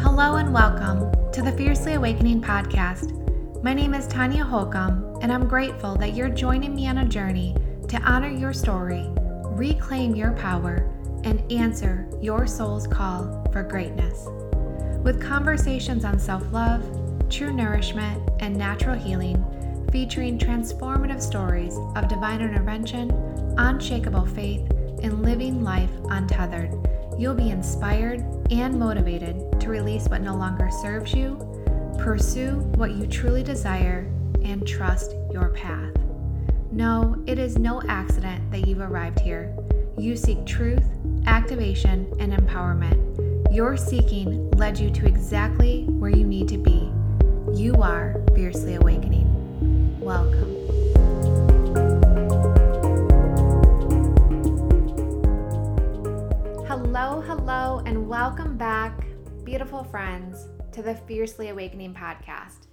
Hello and welcome to the Fiercely Awakening podcast. My name is Tanya Holcomb, and I'm grateful that you're joining me on a journey to honor your story, reclaim your power, and answer your soul's call for greatness. With conversations on self love, true nourishment, and natural healing, featuring transformative stories of divine intervention, unshakable faith, and living life untethered, you'll be inspired and motivated to release what no longer serves you, pursue what you truly desire, and trust your path. No, it is no accident that you've arrived here. You seek truth, activation, and empowerment. Your seeking led you to exactly where you need to be. You are fiercely awakening. Welcome. Hello, hello, and welcome back, beautiful friends, to the Fiercely Awakening podcast.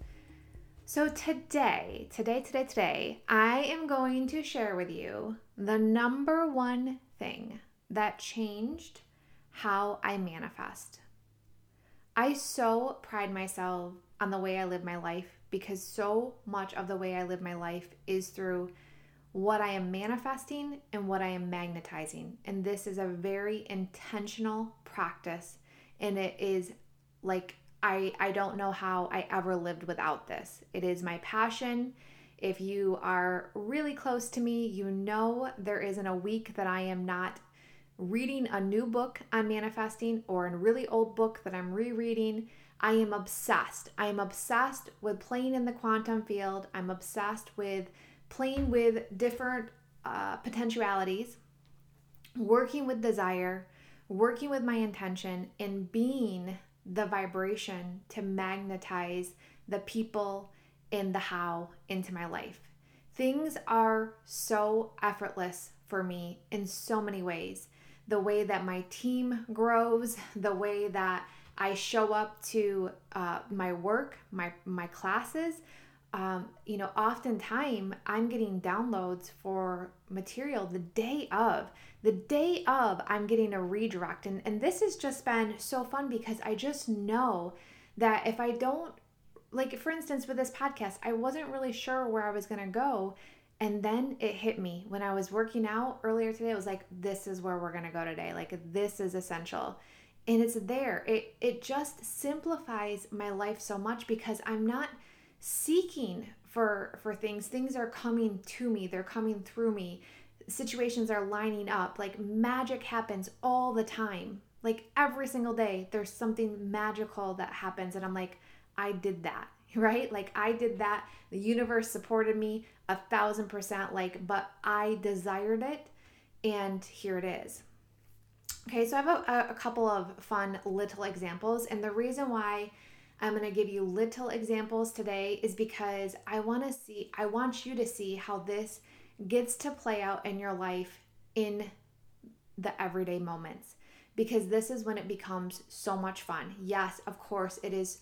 So, today, today, today, today, I am going to share with you the number one thing that changed how I manifest. I so pride myself on the way I live my life because so much of the way I live my life is through what I am manifesting and what I am magnetizing. And this is a very intentional practice and it is like I I don't know how I ever lived without this. It is my passion. If you are really close to me, you know there isn't a week that I am not reading a new book on manifesting or a really old book that I'm rereading. I am obsessed. I am obsessed with playing in the quantum field. I'm obsessed with playing with different uh, potentialities, working with desire, working with my intention, and being the vibration to magnetize the people and the how into my life. Things are so effortless for me in so many ways. The way that my team grows, the way that I show up to uh, my work, my my classes. Um, you know, oftentimes I'm getting downloads for material the day of. The day of, I'm getting a redirect, and and this has just been so fun because I just know that if I don't like for instance with this podcast i wasn't really sure where i was going to go. And then it hit me when i was working out earlier today it was like this is where we're going to go today. Like this is essential. And it's there. It it just simplifies my life so much because i'm not seeking for for things. Things are coming to me. They're coming through me. Situations are lining up. Like magic happens all the time. Like every single day there's something magical that happens and i'm like i did that right? Like i did that. The universe supported me a thousand percent like but i desired it and here it is. Okay, so I have a, a couple of fun little examples, and the reason why I'm going to give you little examples today is because I want to see, I want you to see how this gets to play out in your life in the everyday moments because this is when it becomes so much fun. Yes, of course, it is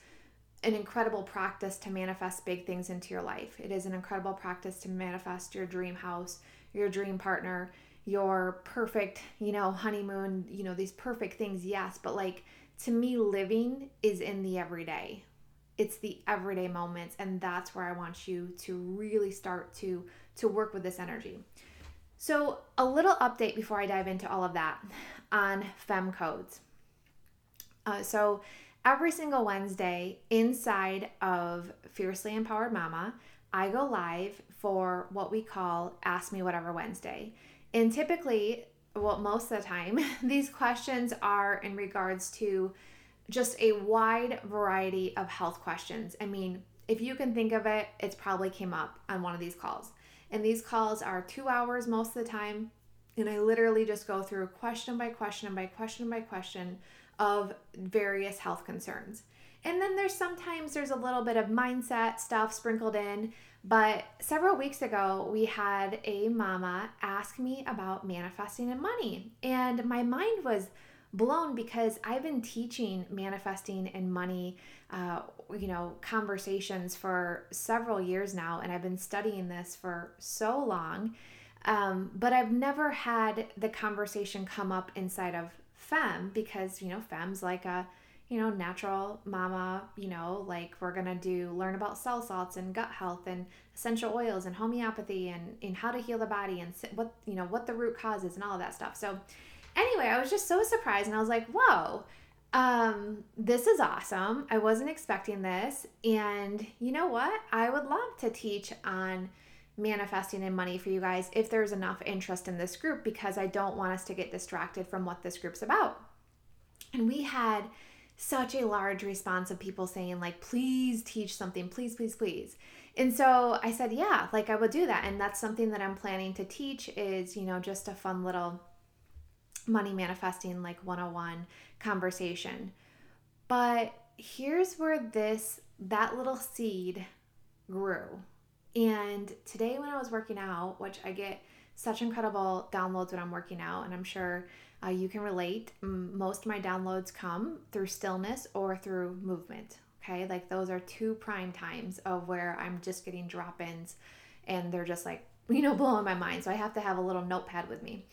an incredible practice to manifest big things into your life. It is an incredible practice to manifest your dream house, your dream partner, your perfect, you know, honeymoon, you know, these perfect things, yes, but like to me, living is in the everyday. It's the everyday moments, and that's where I want you to really start to to work with this energy. So, a little update before I dive into all of that on Fem codes. Uh, so, every single Wednesday inside of Fiercely Empowered Mama, I go live for what we call Ask Me Whatever Wednesday. And typically, well, most of the time, these questions are in regards to just a wide variety of health questions. I mean, if you can think of it, it's probably came up on one of these calls. And these calls are two hours most of the time. And I literally just go through question by question by question by question of various health concerns. And then there's sometimes there's a little bit of mindset stuff sprinkled in. But several weeks ago, we had a mama ask me about manifesting and money. And my mind was blown because I've been teaching manifesting and money, uh, you know, conversations for several years now. And I've been studying this for so long. Um, but I've never had the conversation come up inside of Fem because, you know, Fem's like a, you know, natural mama, you know, like we're going to do learn about cell salts and gut health and essential oils and homeopathy and, and how to heal the body and what, you know, what the root causes and all of that stuff. So, anyway, I was just so surprised and I was like, whoa, um, this is awesome. I wasn't expecting this. And you know what? I would love to teach on manifesting and money for you guys if there's enough interest in this group because I don't want us to get distracted from what this group's about. And we had such a large response of people saying like please teach something please please please and so i said yeah like i would do that and that's something that i'm planning to teach is you know just a fun little money manifesting like 101 conversation. But here's where this that little seed grew. And today when I was working out, which I get such incredible downloads when I'm working out, and I'm sure uh, you can relate. Most of my downloads come through stillness or through movement. Okay, like those are two prime times of where I'm just getting drop ins and they're just like, you know, blowing my mind. So I have to have a little notepad with me.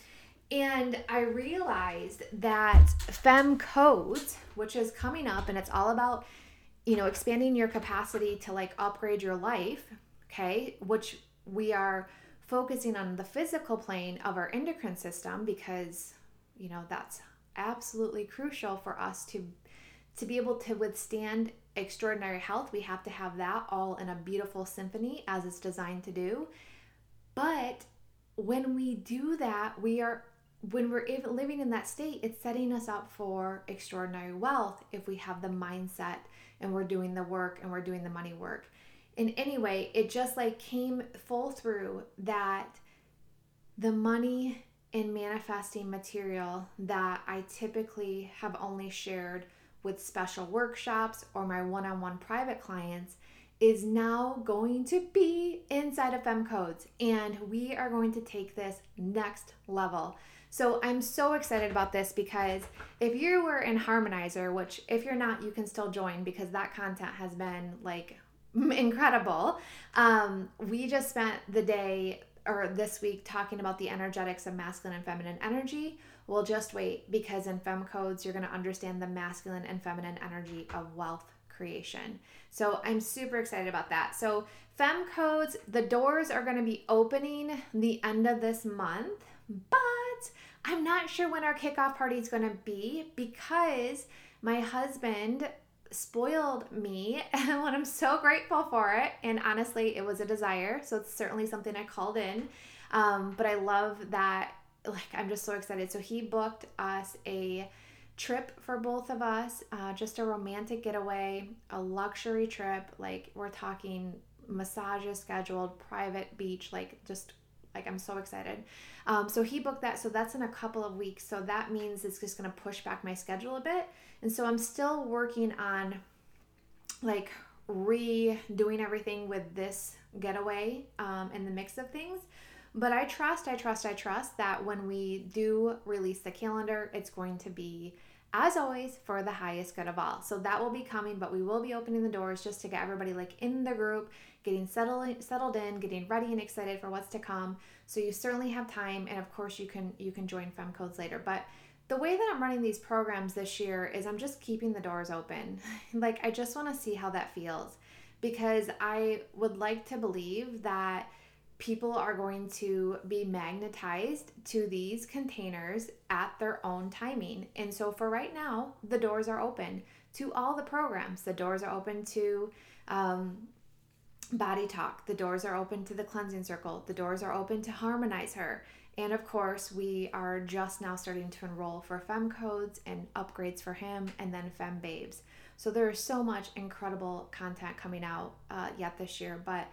And I realized that Fem Codes, which is coming up, and it's all about, you know, expanding your capacity to like upgrade your life, okay, which we are focusing on the physical plane of our endocrine system because, you know, that's absolutely crucial for us to to be able to withstand extraordinary health we have to have that all in a beautiful symphony as it's designed to do but when we do that we are when we're living in that state, it's setting us up for extraordinary wealth if we have the mindset and we're doing the work and we're doing the money work. And anyway, it just like came full through that the money and manifesting material that I typically have only shared with special workshops or my one on one private clients is now going to be inside of Fem Codes. And we are going to take this next level. So I'm so excited about this because if you were in Harmonize Her, which if you're not, you can still join because that content has been like incredible. Um, we just spent the day or this week talking about the energetics of masculine and feminine energy. Well, just wait because in Fem Codes, you're going to understand the masculine and feminine energy of wealth creation. So I'm super excited about that. So, Fem Codes, the doors are going to be opening the end of this month, but I'm not sure when our kickoff party is going to be because my husband spoiled me and I'm so grateful for it. And honestly, it was a desire. So it's certainly something I called in. Um, but I love that. Like, I'm just so excited. So he booked us a trip for both of us, uh, just a romantic getaway, a luxury trip. Like, we're talking massages scheduled, private beach, like just like I'm so excited. Um, so he booked that. So that's in a couple of weeks. So that means it's just going to push back my schedule a bit. And so I'm still working on like redoing everything with this getaway um, in the mix of things. But I trust, I trust, I trust that when we do release the calendar, it's going to be as always for the highest good of all so that will be coming but we will be opening the doors just to get everybody like in the group getting settled settled in getting ready and excited for what's to come so you certainly have time and of course you can you can join fem codes later but the way that i'm running these programs this year is i'm just keeping the doors open like i just want to see how that feels because i would like to believe that people are going to be magnetized to these containers at their own timing. And so for right now, the doors are open to all the programs. The doors are open to um, Body Talk. The doors are open to the Cleansing Circle. The doors are open to Harmonize Her. And of course, we are just now starting to enroll for Fem Codes and upgrades for him and then Fem Babes. So there is so much incredible content coming out uh, yet this year. But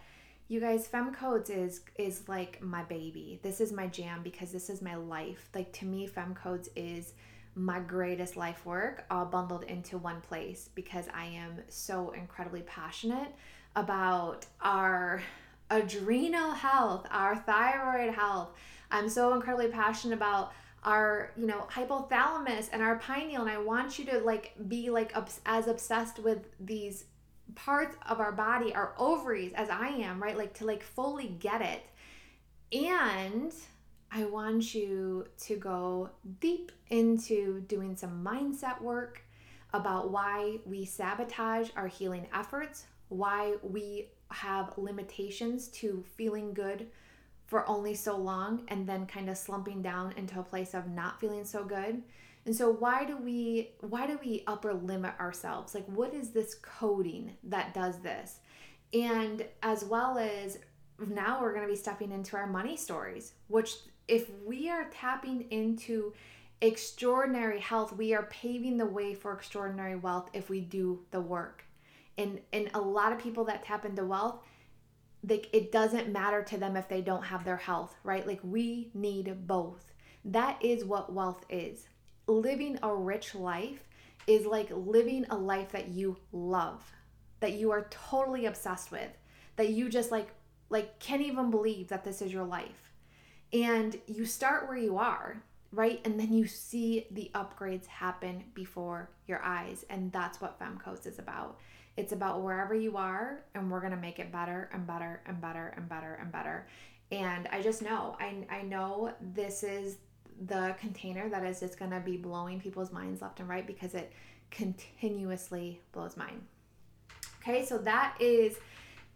you guys, Fem Codes is is like my baby. This is my jam because this is my life. Like to me, Fem Codes is my greatest life work all bundled into one place because I am so incredibly passionate about our adrenal health, our thyroid health. I'm so incredibly passionate about our you know hypothalamus and our pineal and i want you to like be like as obsessed with these parts of our body, our ovaries, as I am, right? Like to like fully get it. And I want you to go deep into doing some mindset work about why we sabotage our healing efforts, why we have limitations to feeling good for only so long and then kind of slumping down into a place of not feeling so good. And so why do we why do we upper limit ourselves? Like what is this coding that does this? And as well as now we're going to be stepping into our money stories, which if we are tapping into extraordinary health, we are paving the way for extraordinary wealth if we do the work. And and a lot of people that tap into wealth, like it doesn't matter to them if they don't have their health, right? Like we need both. That is what wealth is. Living a rich life is like living a life that you love, that you are totally obsessed with, that you just like like can't even believe that this is your life and you start where you are, right? And then you see the upgrades happen before your eyes. And that's what FemCodes is about. It's about wherever you are, and we're gonna make it better and better and better and better and better. And I just know, I, I know this is the container that is just gonna be blowing people's minds left and right because it continuously blows mine. Okay, so that is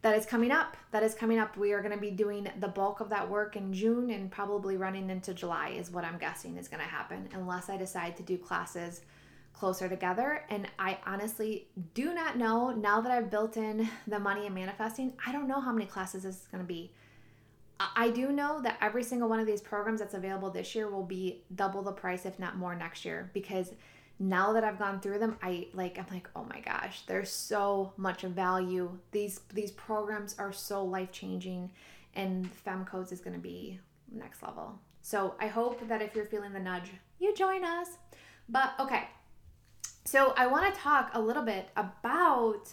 that is coming up. That is coming up. We are going to be doing the bulk of that work in June and probably running into July, is what I'm guessing is going to happen, unless I decide to do classes closer together. And I honestly do not know now that I've built in the money and manifesting, I don't know how many classes this is going to be. I do know that every single one of these programs that's available this year will be double the price, if not more, next year because now that I've gone through them, I like I'm like, "Oh my gosh, there's so much value. These these programs are so life-changing and FemCodes is going to be next level." So, I hope that if you're feeling the nudge, you join us. But okay. So, I want to talk a little bit about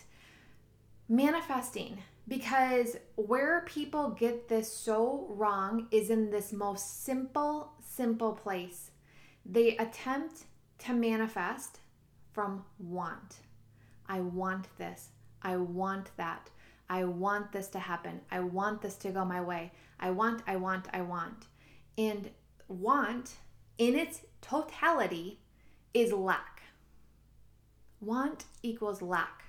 manifesting because where people get this so wrong is in this most simple simple place. They attempt to manifest from want. I want this. I want that. I want this to happen. I want this to go my way. I want, I want, I want. And want in its totality is lack. Want equals lack.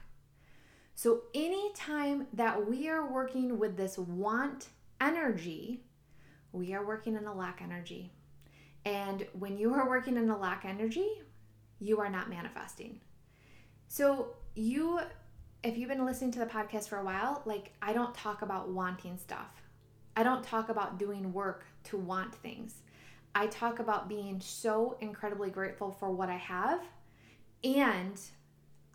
So, anytime that we are working with this want energy, we are working in a lack energy. And when you are working in a lack energy, you are not manifesting. So, you, if you've been listening to the podcast for a while, like I don't talk about wanting stuff. I don't talk about doing work to want things. I talk about being so incredibly grateful for what I have and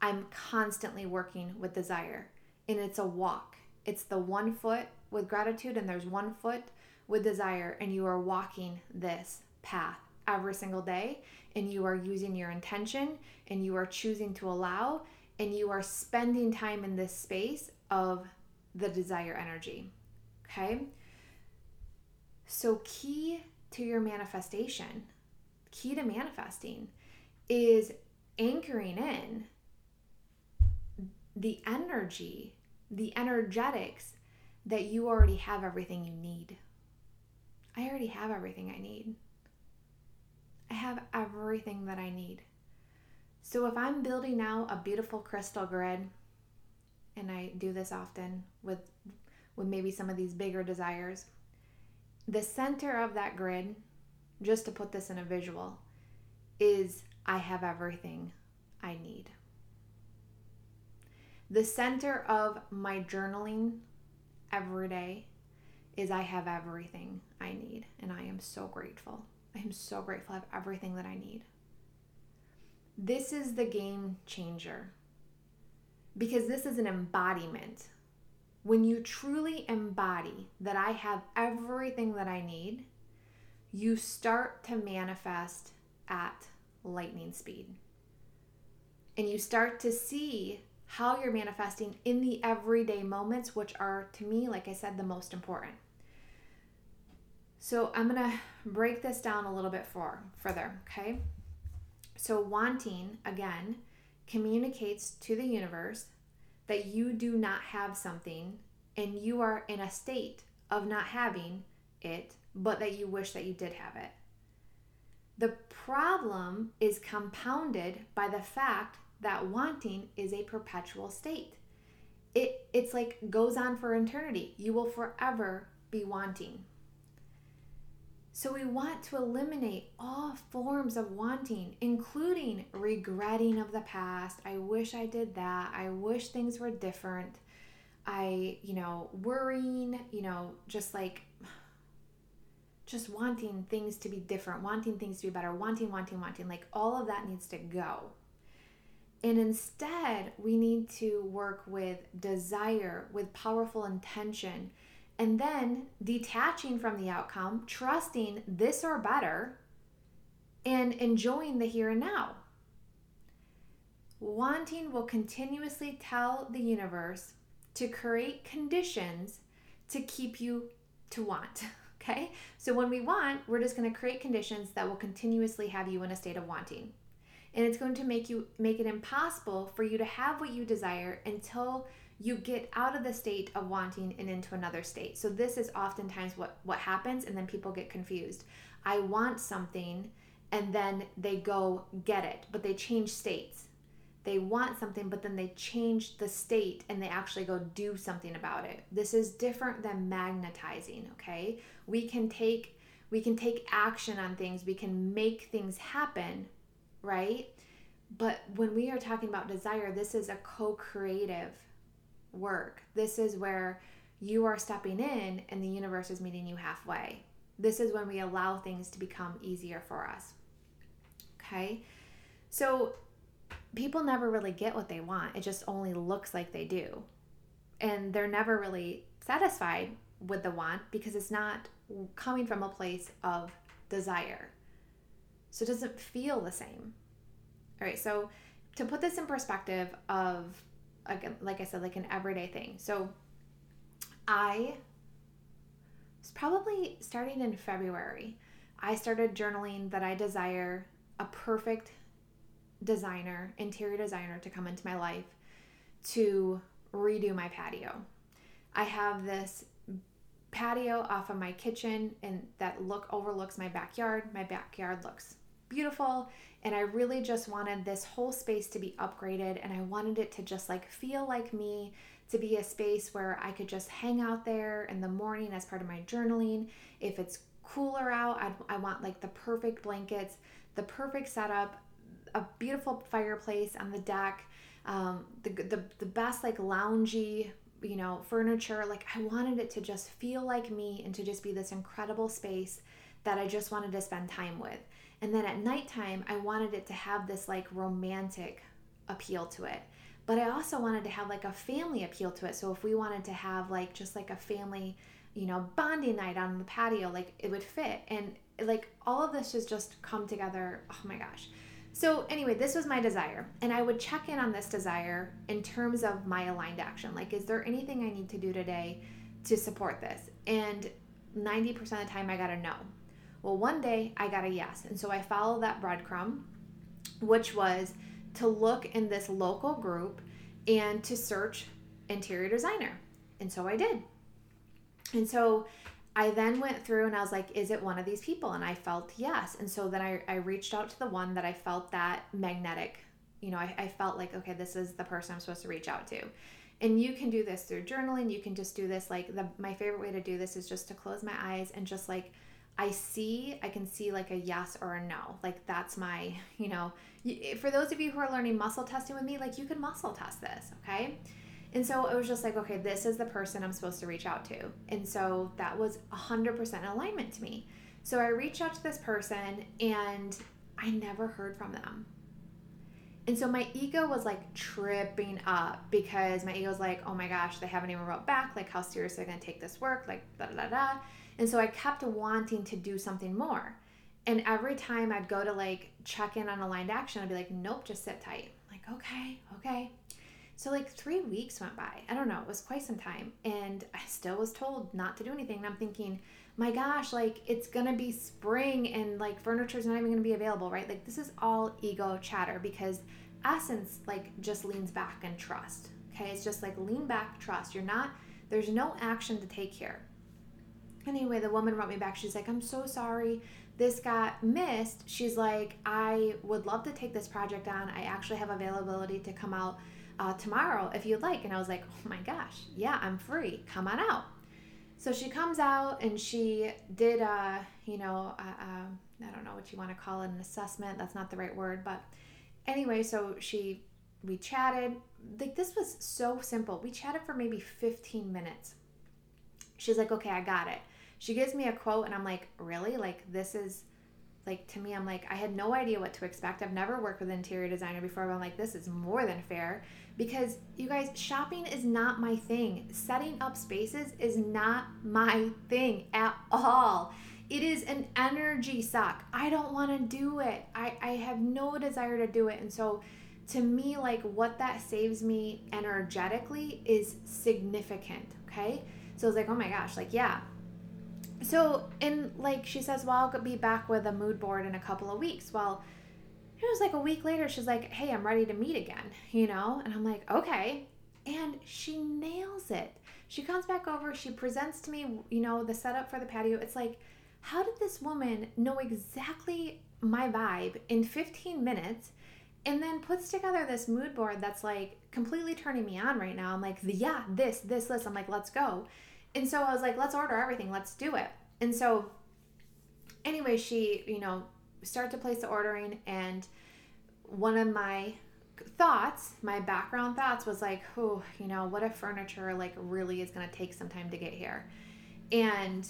I'm constantly working with desire. And it's a walk. It's the one foot with gratitude and there's one foot with desire and you are walking this path every single day and you are using your intention and you are choosing to allow and you are spending time in this space of the desire energy. Okay? So, key to your manifestation, key to manifesting is anchoring in the energy, the energetics that you already have everything you need. I already have everything I need. I have everything that I need. So if I'm building out a beautiful crystal grid, and I do this often with with maybe some of these bigger desires, the center of that grid, just to put this in a visual, is I have everything I need. The center of my journaling every day is I have everything I need, and I am so grateful. I am so grateful I have everything that I need. This is the game changer because this is an embodiment. When you truly embody that I have everything that I need, you start to manifest at lightning speed. And you start to see how you're manifesting in the everyday moments, which are, to me, like I said, the most important. So I'm going to break this down a little bit for, further, okay? So wanting, again, communicates to the universe that you do not have something and you are in a state of not having it but that you wish that you did have it. The problem is compounded by the fact that wanting is a perpetual state. It, it's like goes on for eternity. You will forever be wanting. So we want to eliminate all forms of wanting, including regretting of the past. I wish I did that. I wish things were different. I, you know, worrying, you know, just like just wanting things to be different, wanting things to be better, wanting, wanting, wanting. Like all of that needs to go. And instead, we need to work with desire, with powerful intention, and then detaching from the outcome, trusting this or better, and enjoying the here and now. Wanting will continuously tell the universe to create conditions to keep you to want. Okay? So when we want, we're just going to create conditions that will continuously have you in a state of wanting. And it's going to make you make it impossible for you to have what you desire until you get out of the state of wanting and into another state. So this is oftentimes what what happens and then people get confused. I want something and then they go get it, but they change states. They want something but then they change the state and they actually go do something about it. This is different than magnetizing, okay? We can take we can take action on things. We can make things happen, right? But when we are talking about desire, this is a co-creative work. This is where you are stepping in and the universe is meeting you halfway. This is when we allow things to become easier for us. Okay? So people never really get what they want. It just only looks like they do. And they're never really satisfied with the want because it's not coming from a place of desire. So it doesn't feel the same. All right, so to put this in perspective of again, like I said, like an everyday thing. So I was probably starting in February. I started journaling that I desire a perfect designer, interior designer to come into my life to redo my patio. I have this patio off of my kitchen and that look overlooks my backyard. My backyard looks beautiful and I really just wanted this whole space to be upgraded and I wanted it to just like feel like me, to be a space where I could just hang out there in the morning as part of my journaling. If it's cooler out, I'd, I want like the perfect blankets, the perfect setup, a beautiful fireplace on the deck, um, the, the, the best like loungy you know, furniture. Like I wanted it to just feel like me and to just be this incredible space that I just wanted to spend time with. And then at nighttime, I wanted it to have this like romantic appeal to it. But I also wanted to have like a family appeal to it. So if we wanted to have like just like a family, you know, bonding night on the patio, like it would fit. And like all of this has just come together. Oh my gosh. So, anyway, this was my desire. And I would check in on this desire in terms of my aligned action. Like, is there anything I need to do today to support this? And 90% of the time, I got a no. Well, one day I got a yes. And so I followed that breadcrumb, which was to look in this local group and to search interior designer. And so I did. And so I then went through and I was like, is it one of these people? And I felt yes. And so then I, I reached out to the one that I felt that magnetic, you know, I, I felt like, okay, this is the person I'm supposed to reach out to. And you can do this through journaling. You can just do this like the my favorite way to do this is just to close my eyes and just like I see, I can see like a yes or a no. Like that's my, you know, eh, for those of you who are learning muscle testing with me, like you can muscle test this, okay? And so it was just like, okay, this is the person I'm supposed to reach out to. And so that was 100% alignment to me. So I reached out to this person and I never heard from them. And so my ego was like tripping up because my ego was like, oh my gosh, they haven't even wrote back. Like, how seriously are they gonna take this work? Like, da da da. And so I kept wanting to do something more. And every time I'd go to like check in on aligned action, I'd be like, nope, just sit tight. like, okay, okay. So like three weeks went by. I don't know, it was quite some time. And I still was told not to do anything. And I'm thinking, my gosh, like it's gonna be spring and like furniture's not even gonna be available, right? Like this is all ego chatter because essence like just leans back and trust. Okay, it's just like lean back, trust. You're not, there's no action to take here. Anyway, the woman wrote me back. She's like, I'm so sorry this got missed. She's like, I would love to take this project on. I actually have availability to come out uh, tomorrow if you'd like. And I was like, oh my gosh, yeah, I'm free. Come on out. So she comes out and she did, you know, I don't know what you want to call it, an assessment. That's not the right word, but anyway, so she, we chatted. Like this was so simple. We chatted for maybe 15 minutes. She's like, okay, I got it. She gives me a quote, and I'm like, really? Like this is like to me i'm like i had no idea what to expect. I've never worked with an interior designer before but i'm like this is more than fair. Because you guys shopping is not my thing. Setting up spaces is not my thing at all. It is an energy suck. I don't want to do it. I, I have no desire to do it. And so to me like what that saves me energetically is significant okay? So it's like oh my gosh like yeah so and like she says well i'll be back with a mood board in a couple of weeks. Well it was like a week later she's like hey i'm ready to meet again you know? And i'm like okay. And she nails it. She comes back over she presents to me you know the setup for the patio. It's like how did this woman know exactly my vibe in 15 minutes and then puts together this mood board that's like completely turning me on right now? I'm like yeah this this this i'm like let's go and so I was like, let's order everything, let's do it. And so, anyway, she, you know, started to place the ordering, and one of my thoughts, my background thoughts was like, oh, you know, what if furniture like really is going to take some time to get here? And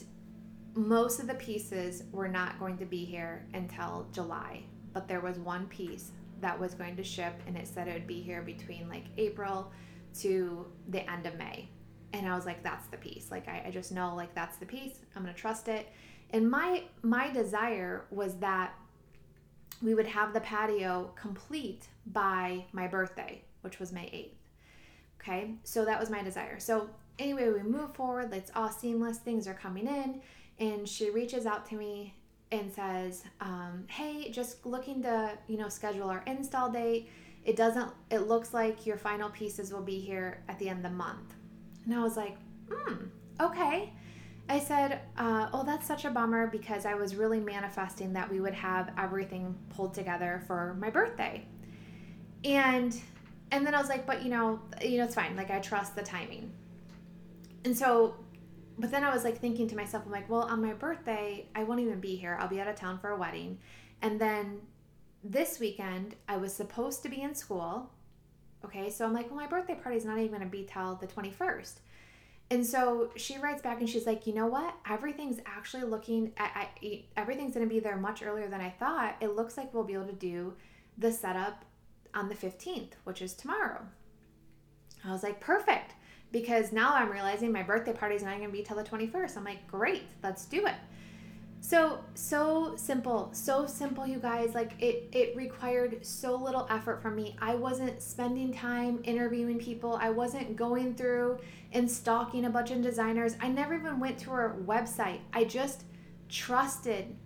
most of the pieces were not going to be here until July, but there was one piece that was going to ship, and it said it would be here between like April to the end of May and I was like, that's the piece. Like I, I just know like that's the piece. I'm gonna trust it. And my my desire was that we would have the patio complete by my birthday, which was May 8th. Okay, so that was my desire. So anyway, we move forward, it's all seamless, things are coming in, and she reaches out to me and says, um, hey, just looking to, you know, schedule our install date. It doesn't, it looks like your final pieces will be here at the end of the month. And I was like, hmm, okay. I said, uh, oh, that's such a bummer because I was really manifesting that we would have everything pulled together for my birthday. And and then I was like, but you know, you know, it's fine. Like I trust the timing. And so, but then I was like thinking to myself, I'm like, well, on my birthday, I won't even be here. I'll be out of town for a wedding. And then this weekend, I was supposed to be in school Okay, so I'm like, well, my birthday party's not even gonna be till the 21st. And so she writes back and she's like, you know what? Everything's actually looking at, everything's gonna be there much earlier than I thought. It looks like we'll be able to do the setup on the 15th, which is tomorrow. I was like, perfect. Because now I'm realizing my birthday party's not gonna be till the 21st. I'm like, great, let's do it. So so simple, so simple you guys. Like it it required so little effort from me. I wasn't spending time interviewing people. I wasn't going through and stalking a bunch of designers. I never even went to her website. I just trusted.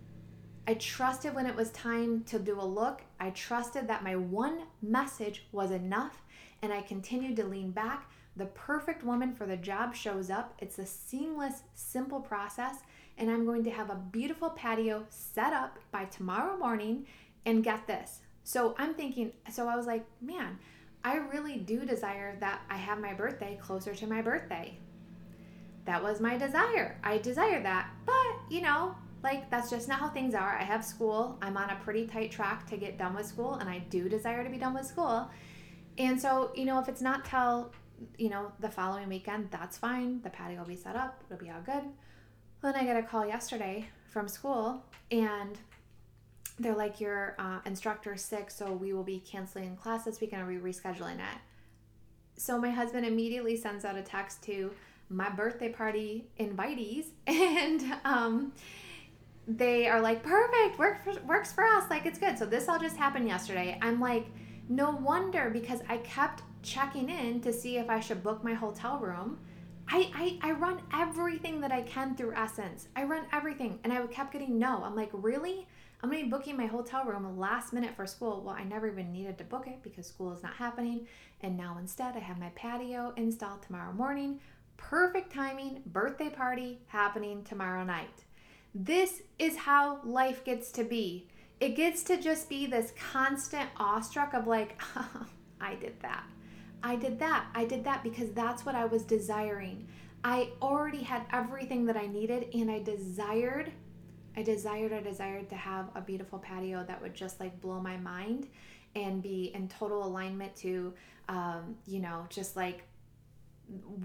I trusted when it was time to do a look. I trusted that my one message was enough and I continued to lean back. The perfect woman for the job shows up. It's a seamless, simple process and I'm going to have a beautiful patio set up by tomorrow morning. And get this. So I'm thinking, so I was like, man, I really do desire that I have my birthday closer to my birthday. That was my desire. I desire that. But, you know, like that's just not how things are. I have school. I'm on a pretty tight track to get done with school, and I do desire to be done with school. And so, you know, if it's not till, you know, the following weekend, that's fine. The patio will be set up, it'll be all good. Then I got a call yesterday from school, and they're like, Your uh, instructor is sick, so we will be canceling class this week and we rescheduling it. So my husband immediately sends out a text to my birthday party invitees, and um, they are like, Perfect, work for, works for us. Like, it's good. So this all just happened yesterday. I'm like, No wonder because I kept checking in to see if I should book my hotel room I, I, I run everything that I can through Essence. I run everything. And I kept getting no. I'm like, really? I'm to be booking my hotel room last minute for school. Well, I never even needed to book it because school is not happening. And now instead, I have my patio installed tomorrow morning. perfect timing, birthday party happening tomorrow night. This is how life gets to be. It gets to just be this constant awestruck of like, I did that. I did that. I did that because that's what I was desiring. I already had everything that I needed and I desired I desired I desired to have a beautiful patio that would just like blow my mind and be in total alignment to um, you know, just like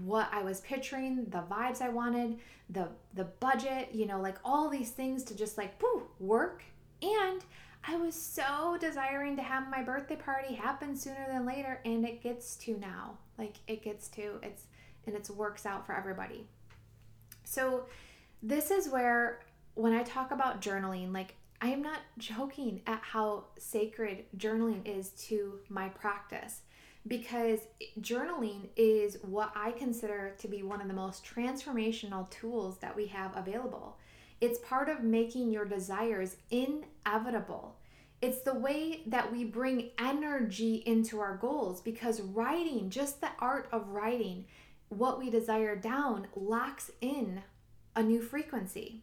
what I was picturing, the vibes I wanted, the the budget, you know, like all these things to just like woo, work. And I was so desiring to have my birthday party happen sooner than later, and it gets to now. Like it gets to it's and it works out for everybody. So this is where when I talk about journaling, like I am not joking at how sacred journaling is to my practice because journaling is what I consider to be one of the most transformational tools that we have available. It's part of making your desires inevitable. It's the way that we bring energy into our goals because writing, just the art of writing what we desire down, locks in a new frequency.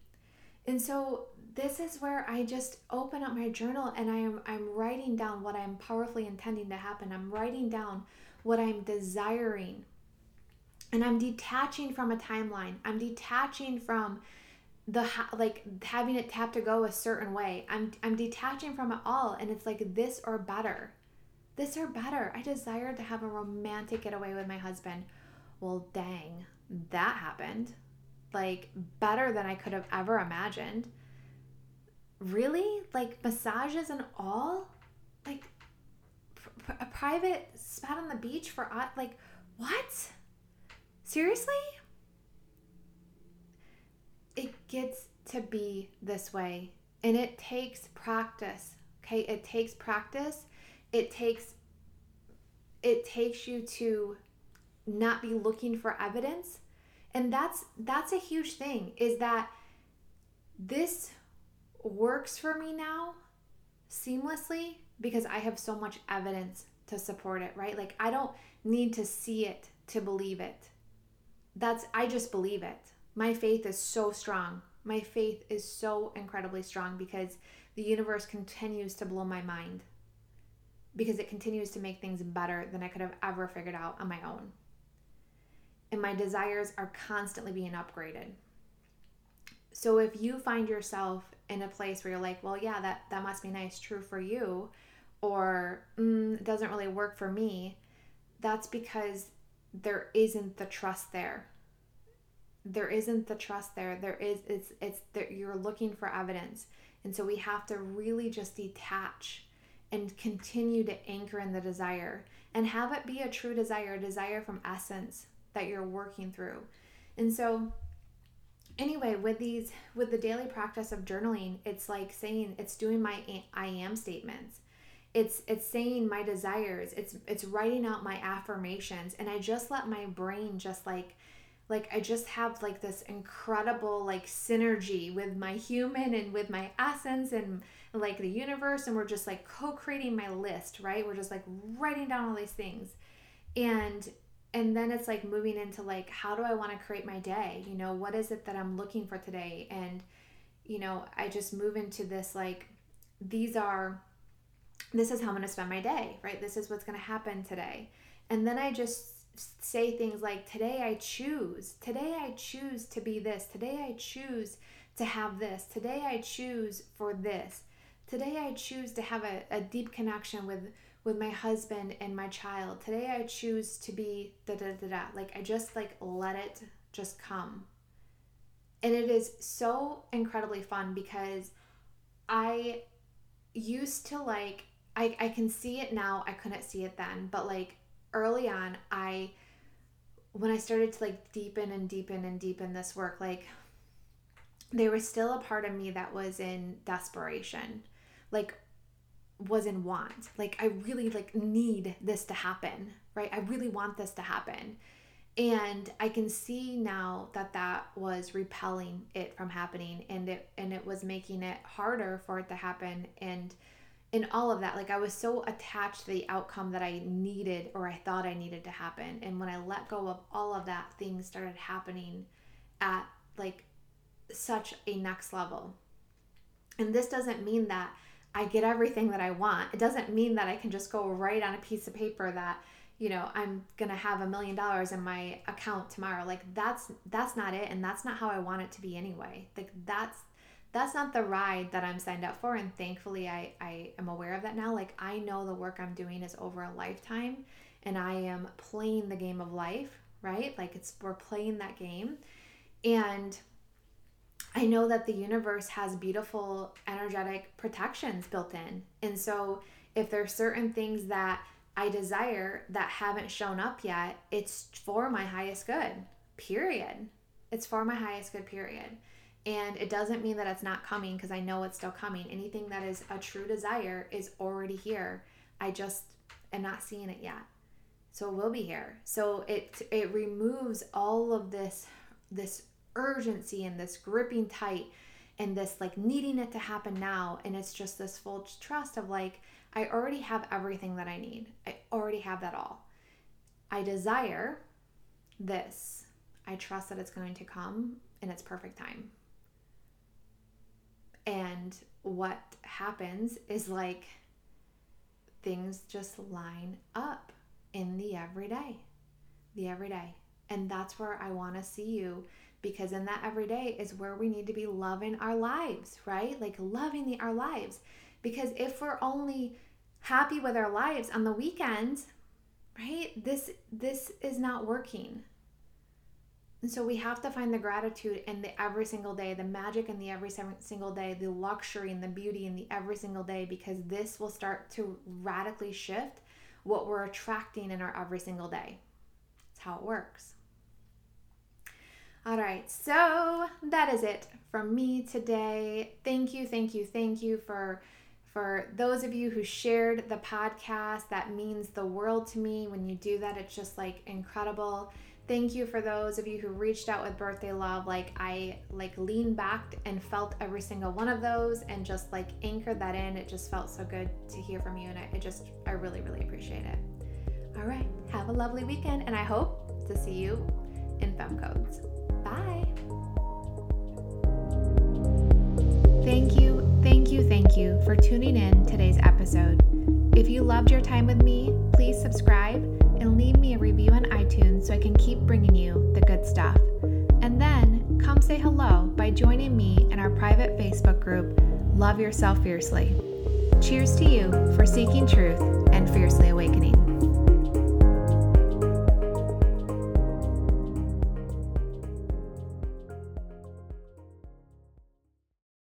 And so this is where I just open up my journal and I am I'm writing down what I'm powerfully intending to happen. I'm writing down what I'm desiring. And I'm detaching from a timeline. I'm detaching from the like having it tap to go a certain way. I'm I'm detaching from it all and it's like this or better. This or better. I desire to have a romantic getaway with my husband. Well, dang, that happened. Like better than I could have ever imagined really like massages and all like a private spot on the beach for uh, like what seriously gets to be this way and it takes practice okay it takes practice it takes it takes you to not be looking for evidence and that's that's a huge thing is that this works for me now seamlessly because I have so much evidence to support it, right? Like I don't need to see it to believe it. That's I just believe it. My faith is so strong. My faith is so incredibly strong because the universe continues to blow my mind. Because it continues to make things better than I could have ever figured out on my own. And my desires are constantly being upgraded. So if you find yourself in a place where you're like, well, yeah, that that must be nice, true for you, or mm, it doesn't really work for me, that's because there isn't the trust there. There isn't the trust there. There is it's it's that you're looking for evidence, and so we have to really just detach and continue to anchor in the desire and have it be a true desire, a desire from essence that you're working through. And so anyway with these with the daily practice of journaling it's like saying it's doing my i am statements it's it's saying my desires it's it's writing out my affirmations and i just let my brain just like like i just have like this incredible like synergy with my human and with my essence and like the universe and we're just like co-creating my list right? We're just like writing down all these things. And and then it's like moving into like how do i want to create my day? You know what is it that i'm looking for today? And you know i just move into this like these are this is how i'm going to spend my day right? This is what's going to happen today. And then i just say things like today i choose today i choose to be this today i choose to have this today i choose for this today i choose to have a, a deep connection with with my husband and my child. Today I choose to be da da da da. Like I just like let it just come. And it is so incredibly fun because I used to like I, I can see it now. I couldn't see it then, but like early on, I when I started to like deepen and deepen and deepen this work, like there was still a part of me that was in desperation. Like was in want. Like I really like need this to happen, right? I really want this to happen. And I can see now that that was repelling it from happening and it and it was making it harder for it to happen and in all of that, like I was so attached to the outcome that I needed or I thought I needed to happen. And when I let go of all of that, things started happening at like such a next level. And this doesn't mean that I get everything that I want. It doesn't mean that I can just go write on a piece of paper that, you know, I'm going to have a million dollars in my account tomorrow. Like that's that's not it and that's not how I want it to be anyway. Like that's that's not the ride that I'm signed up for. And thankfully, I, I am aware of that now. Like, I know the work I'm doing is over a lifetime and I am playing the game of life, right? Like, it's we're playing that game. And I know that the universe has beautiful energetic protections built in. And so, if there's certain things that I desire that haven't shown up yet, it's for my highest good, period. It's for my highest good, period. And it doesn't mean that it's not coming because I know it's still coming. Anything that is a true desire is already here. I just am not seeing it yet. So it will be here. So it it removes all of this this urgency and this gripping tight and this like needing it to happen now and it's just this full trust of like I already have everything that I need. I already have that all. I desire this. I trust that it's going to come in its perfect time. And what happens is like things just line up in the everyday, the everyday. And that's where I want to see you because in that everyday is where we need to be loving our lives, right? Like loving the, our lives. Because if we're only happy with our lives on the weekends, right? This this is not working. And so we have to find the gratitude in the every single day, the magic in the every single day, the luxury and the beauty in the every single day, because this will start to radically shift what we're attracting in our every single day. That's how it works. All right, so that is it from me today. Thank you, thank you, thank you for for those of you who shared the podcast. That means the world to me. When you do that, it's just like incredible. Thank you for those of you who reached out with birthday love. Like I like leaned back and felt every single one of those and just like anchored that in. It just felt so good to hear from you and I, just I really really appreciate it. All right, have a lovely weekend and I hope to see you in FemCodes. Bye. Thank you, thank you, thank you for tuning in today's episode. If you loved your time with me, please subscribe and leave me a review on iTunes so I can keep bringing you the good stuff. And then come say hello by joining me in our private Facebook group, Love Yourself Fiercely. Cheers to you for seeking truth and fiercely awakening.